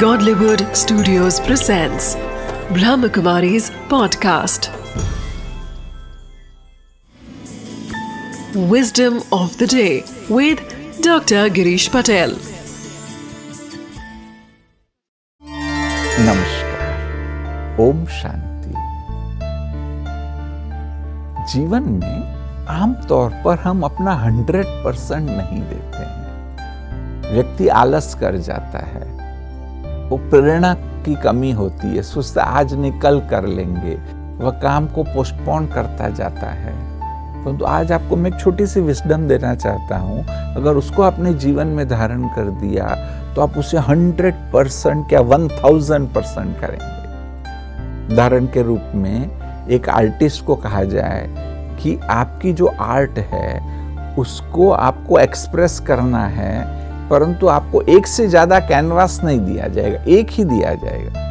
Godlywood Studios presents Brahmakumari's podcast. Wisdom of the day with Dr. Girish Patel. नमस्कार ओम शांति जीवन में आमतौर पर हम अपना हंड्रेड परसेंट नहीं देते हैं व्यक्ति आलस कर जाता है वो प्रेरणा की कमी होती है, सुस्त आज नहीं कल कर लेंगे। वह काम को पोस्टपोन करता जाता है। परंतु तो आज आपको मैं एक छोटी सी विस्डम देना चाहता हूँ। अगर उसको आपने जीवन में धारण कर दिया तो आप उसे हंड्रेड परसेंट क्या वन थाउज़ेंड परसेंट करेंगे। उदाहरण के रूप में एक आर्टिस्ट को कहा जाए कि आपकी जो आर्ट है, उसको आपको एक्सप्रेस करना है परंतु आपको एक से ज़्यादा कैनवास नहीं दिया जाएगा, एक ही दिया जाएगा।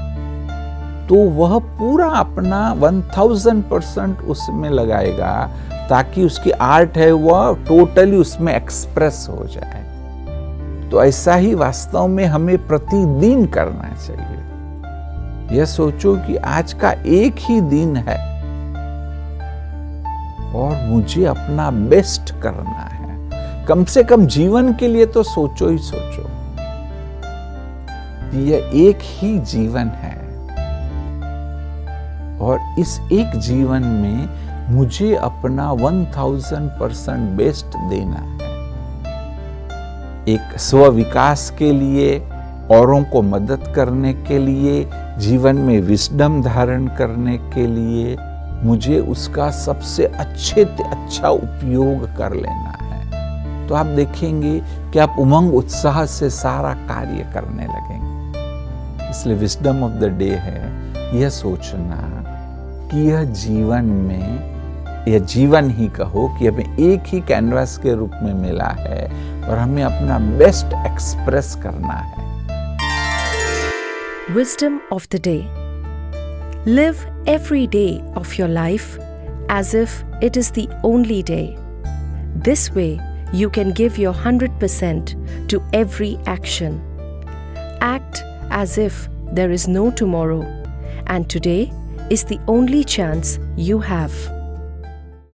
तो वह पूरा अपना वन थाउज़ेंड परसेंट उसमें लगाएगा ताकि उसकी आर्ट है वह टोटली उसमें एक्सप्रेस हो जाए। तो ऐसा ही वास्तव में हमें प्रतिदिन करना चाहिए। यह सोचो कि आज का एक ही दिन है और मुझे अपना बेस्ट करना है। कम से कम जीवन के लिए तो सोचो ही सोचो। यह एक ही जीवन है। और इस एक जीवन में मुझे अपना वन थाउज़ेंड परसेंट बेस्ट देना है। एक स्व विकास के लिए, औरों को मदद करने के लिए, जीवन में विस्डम धारण करने के लिए मुझे उसका सबसे अच्छे अच्छा उपयोग कर लेना है। तो आप देखेंगे कि आप उमंग उत्साह से सारा कार्य करने लगेंगे। इसलिए विस्डम ऑफ़ द डे है यह सोचना कि यह जीवन में यह जीवन ही कहो कि हमें एक ही कैनवास के रूप में मिला है और हमें अपना बेस्ट एक्सप्रेस करना है। Wisdom of the day Live every day of your life as if it is the only day. This way, you can give your 100% to every action. Act as if there is no tomorrow, and today is the only chance you have.